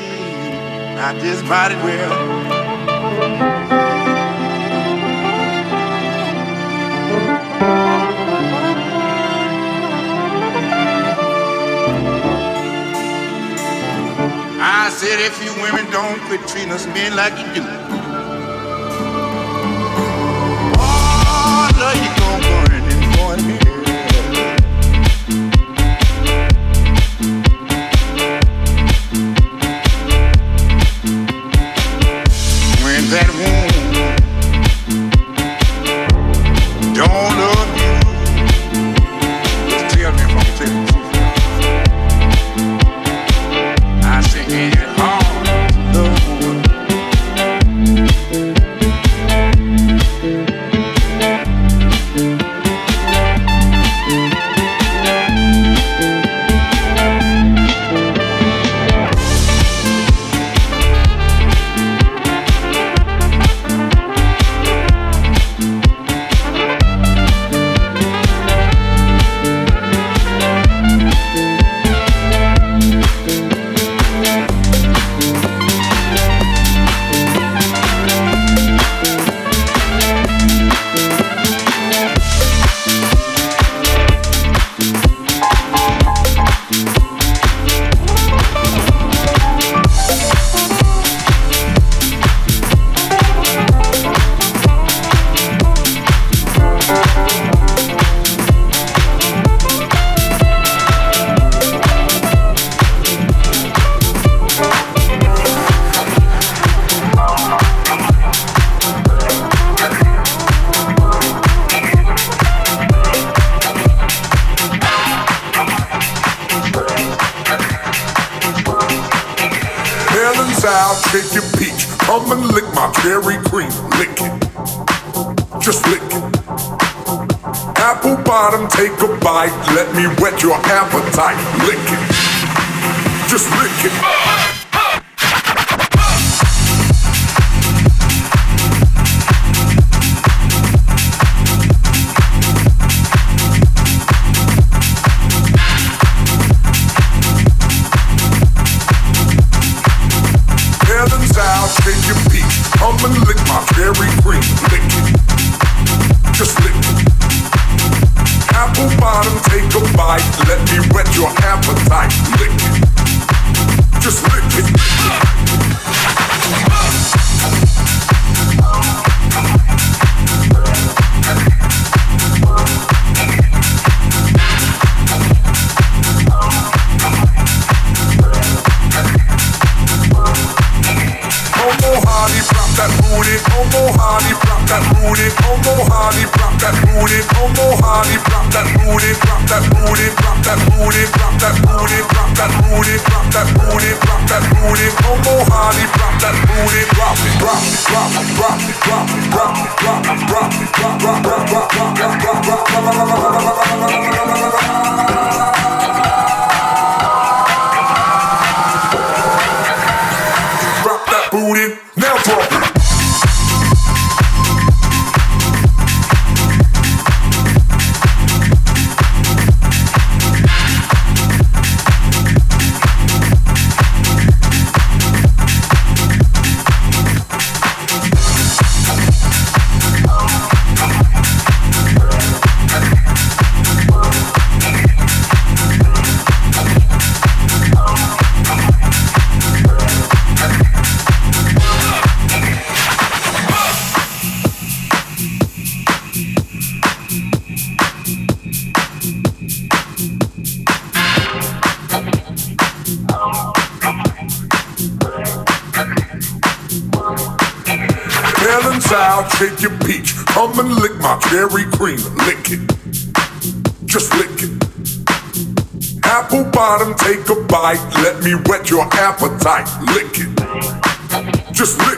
me. I just might as well. I said, if you women don't quit treating us men like you do, take your peach. Come and lick my cherry cream. Lick it. Just lick it. Apple bottom, take a bite. Let me whet your appetite. Lick it. Just lick it. bottom, take a bite. Let me whet your appetite. Lick it. Just lick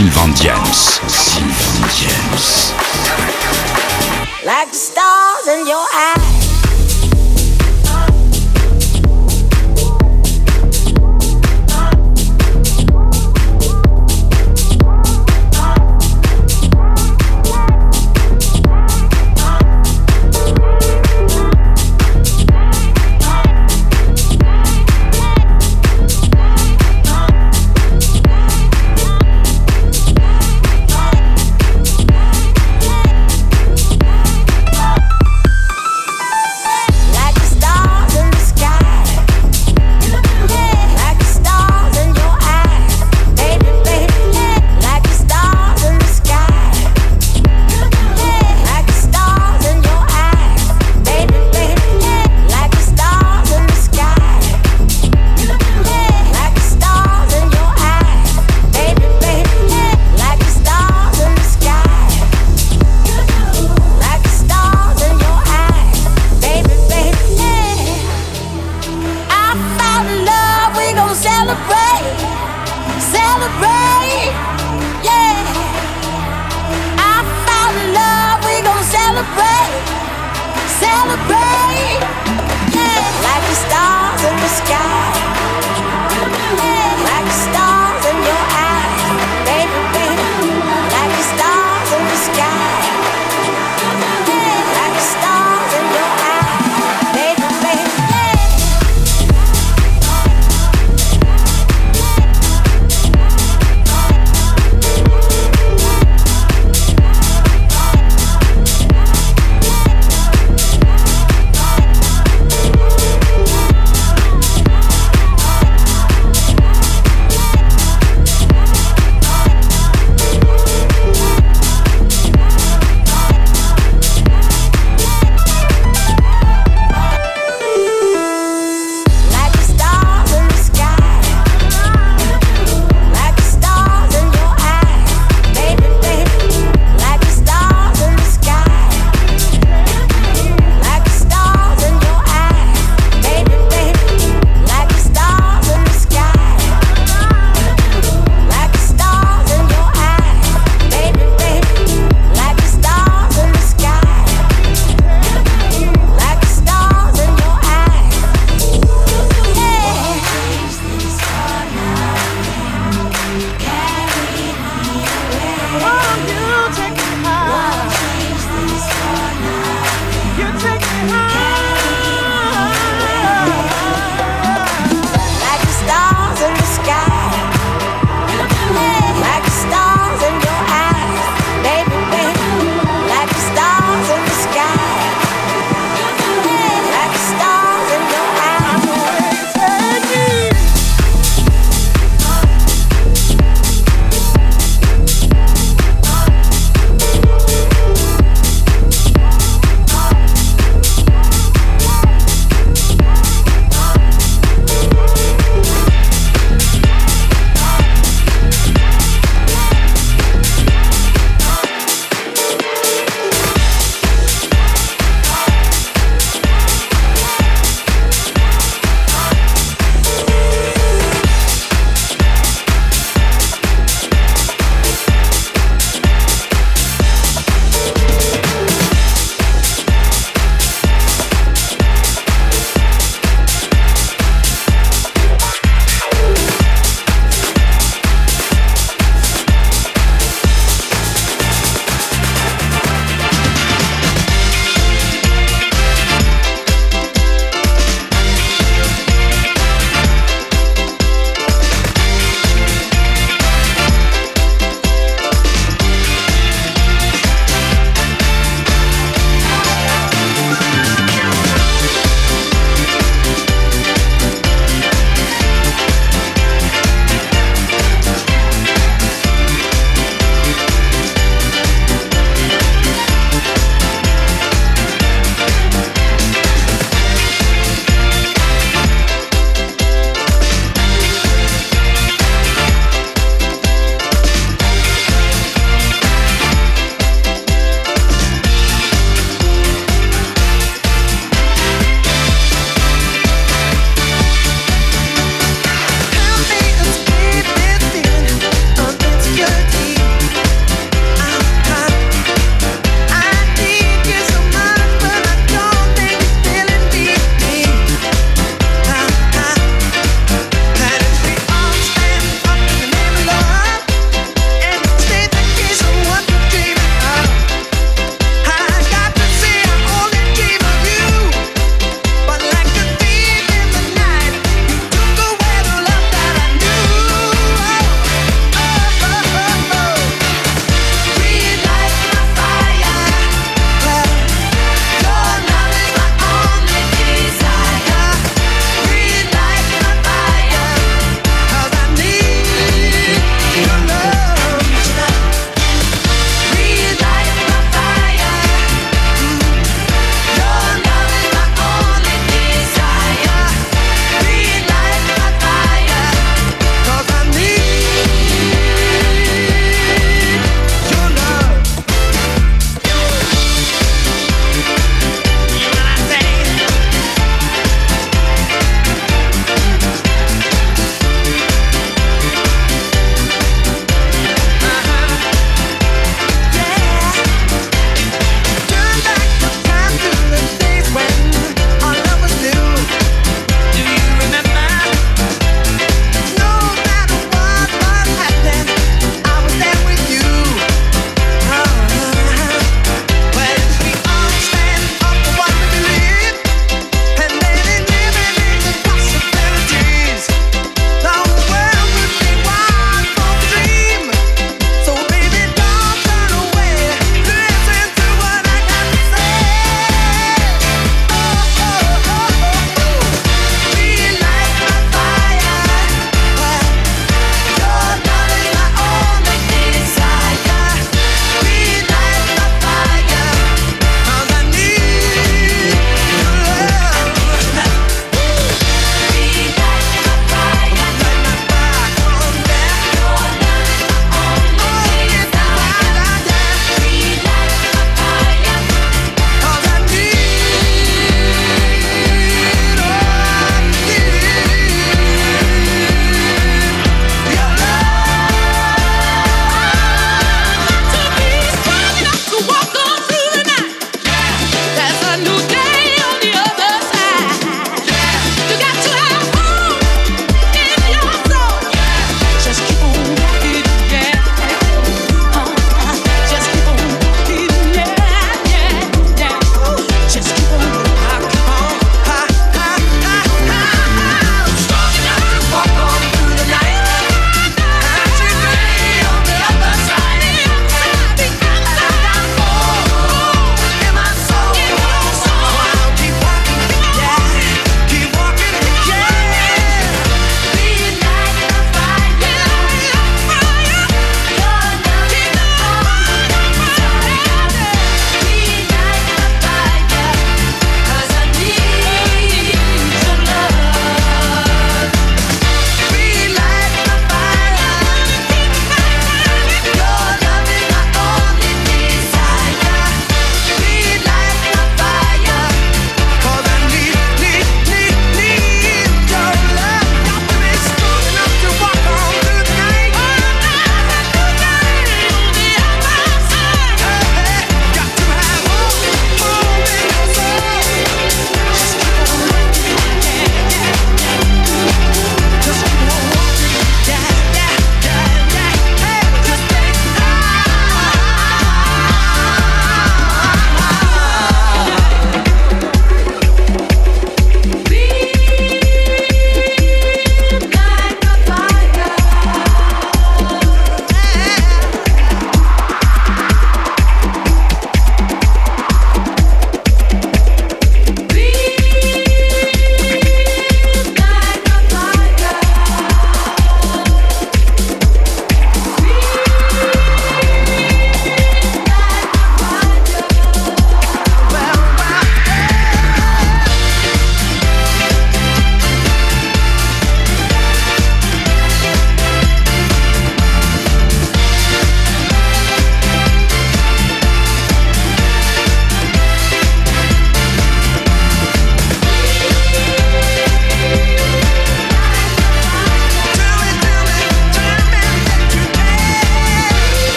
Sylvan James. Sylvan James. Like the stars in your eyes.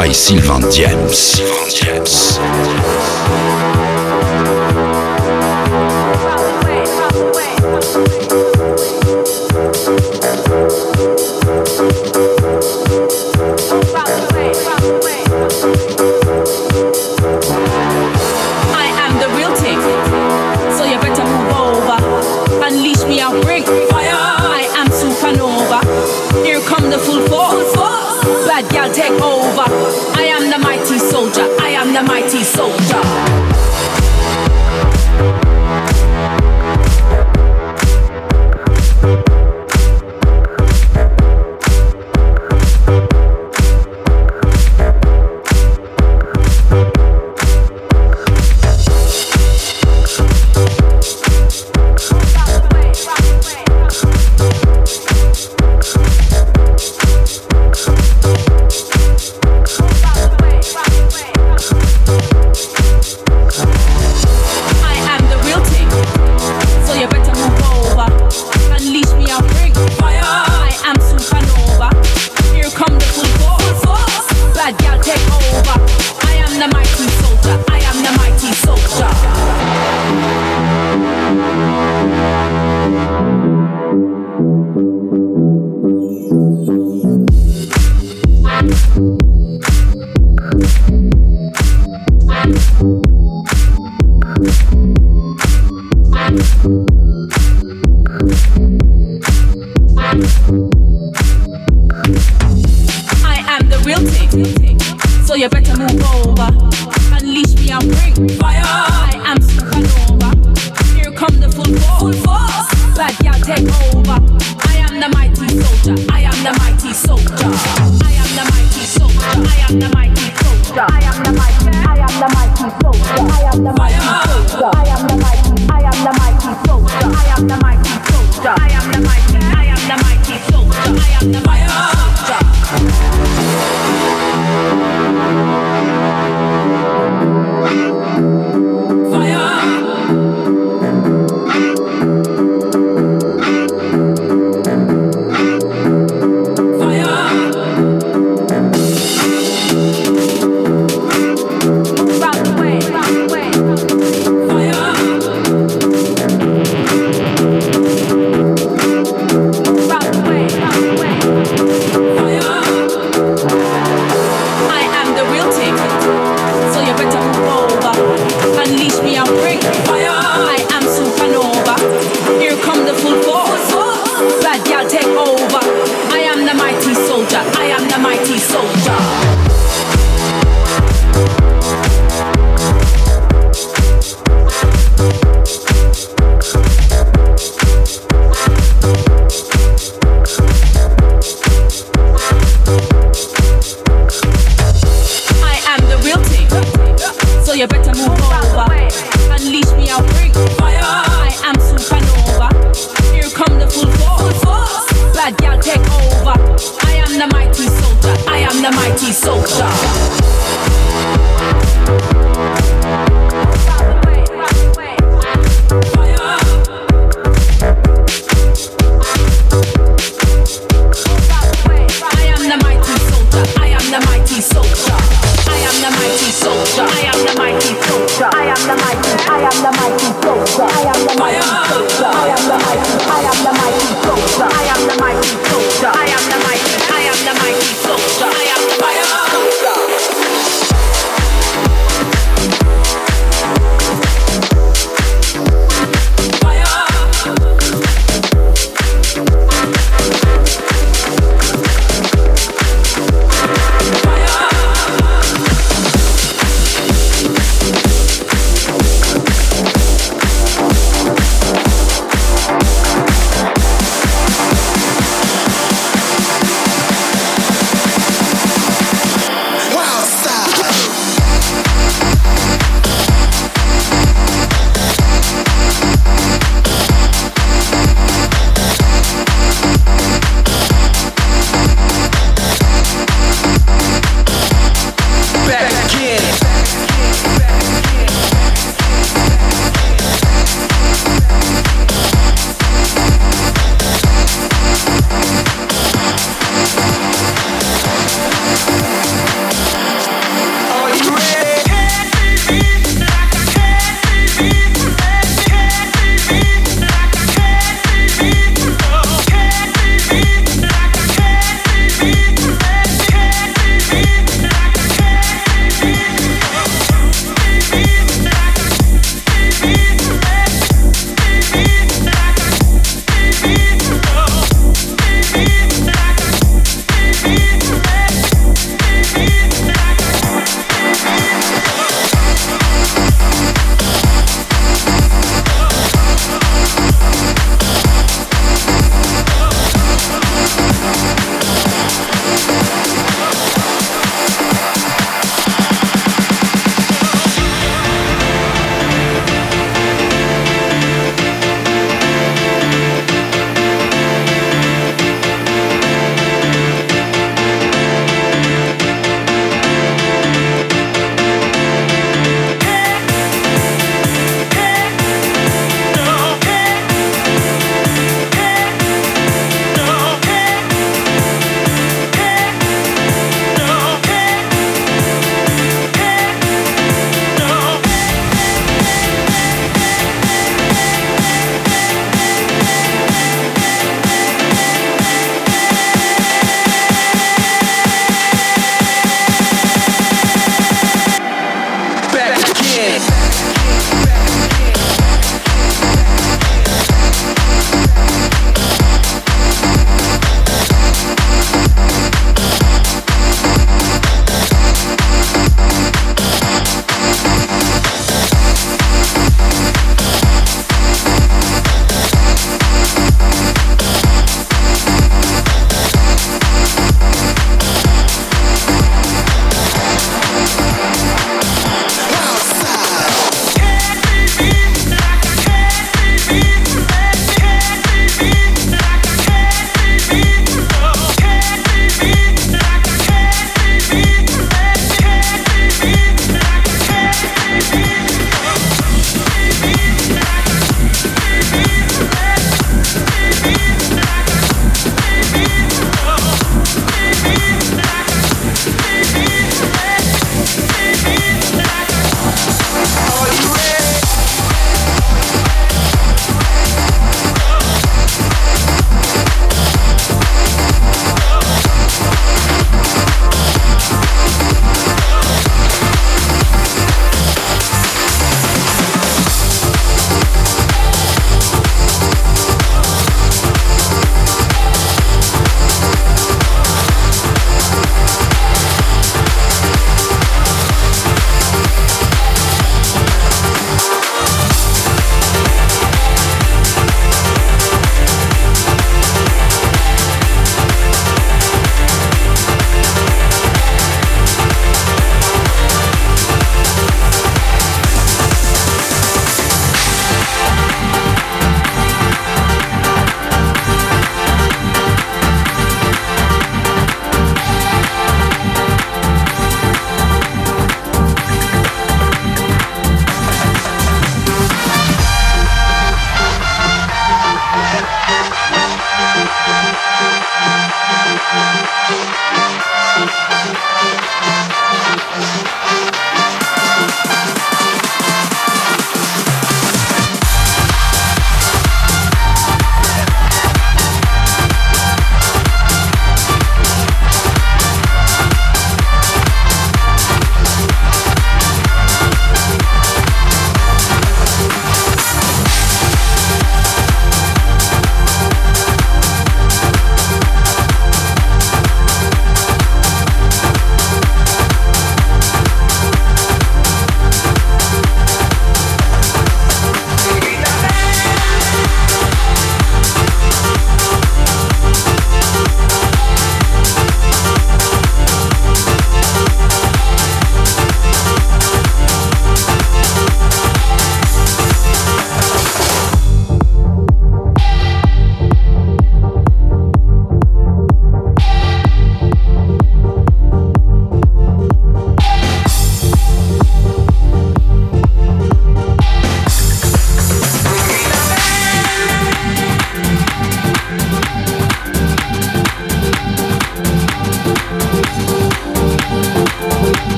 By Sylvain Diems.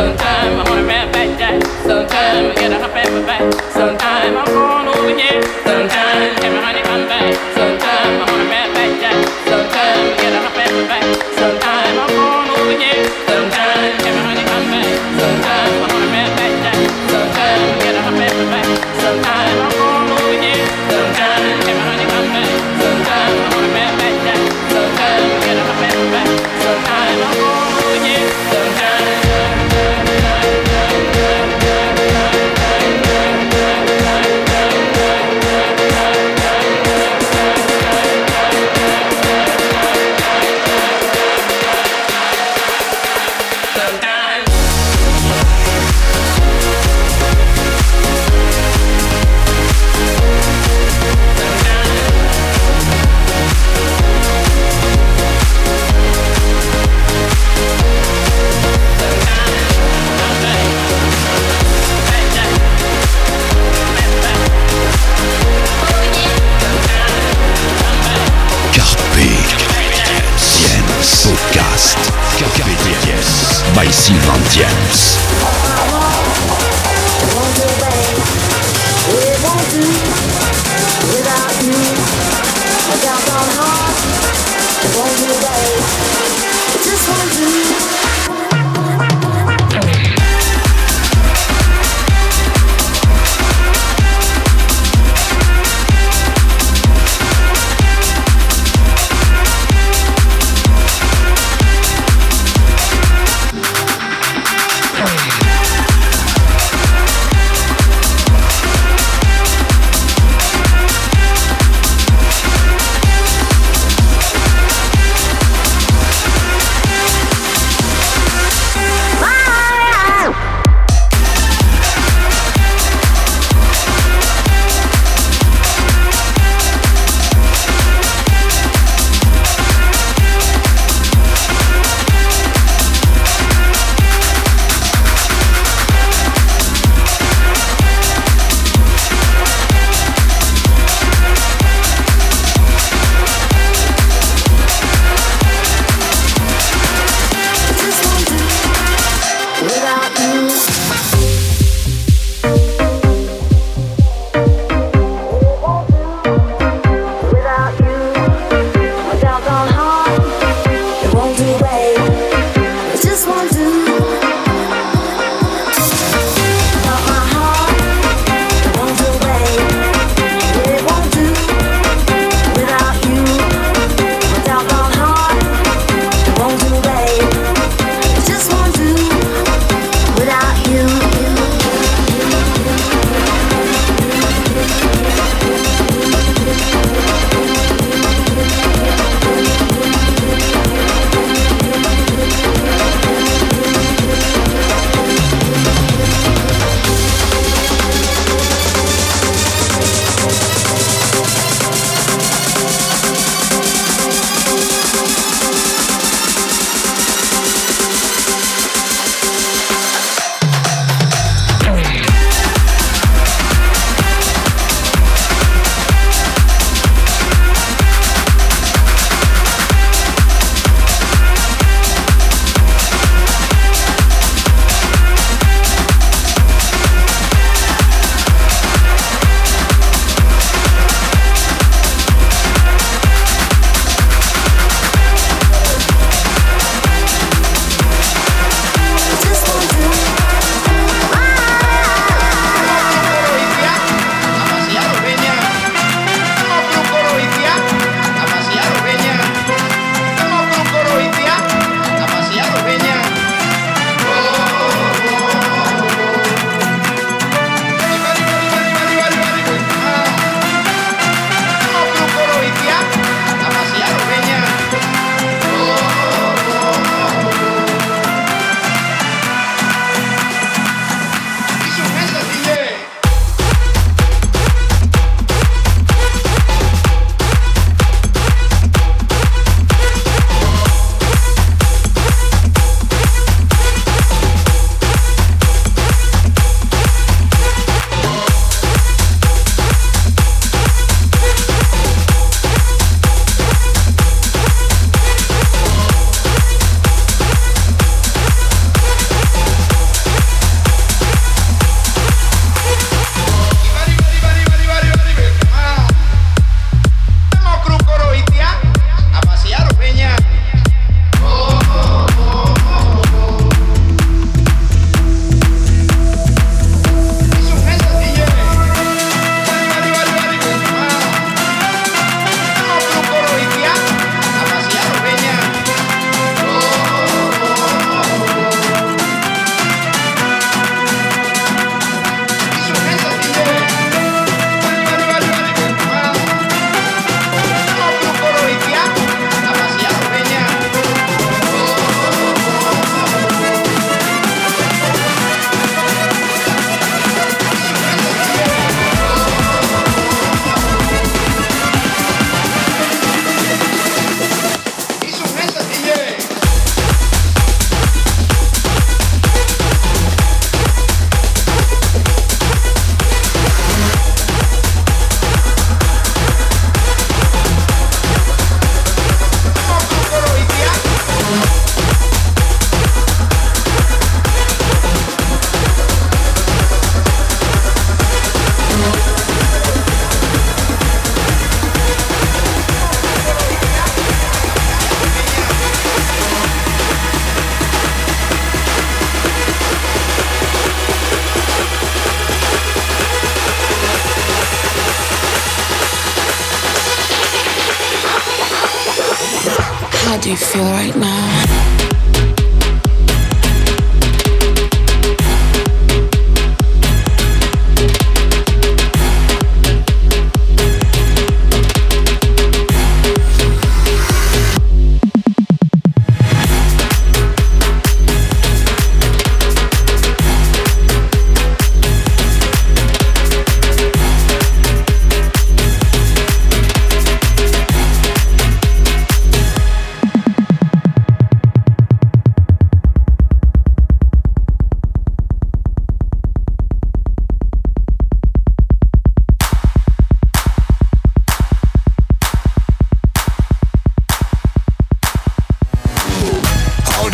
Sometimes I wanna rap back, Jack. Sometimes I gotta hop my back.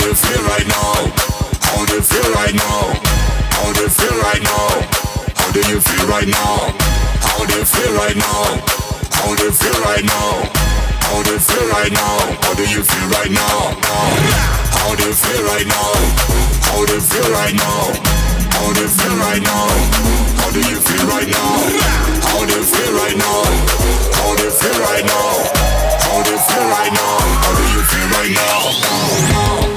do feel right now? How do feel right now? How do feel right now? How do you feel right now? How do feel right now? How do you feel right now? How do you feel right now? How do you feel right now? How do you feel right now? How do you feel right now? How do you feel right now? How do you feel right now? How do you feel right now? How do you feel right now? How do you feel right now? How do you feel right now?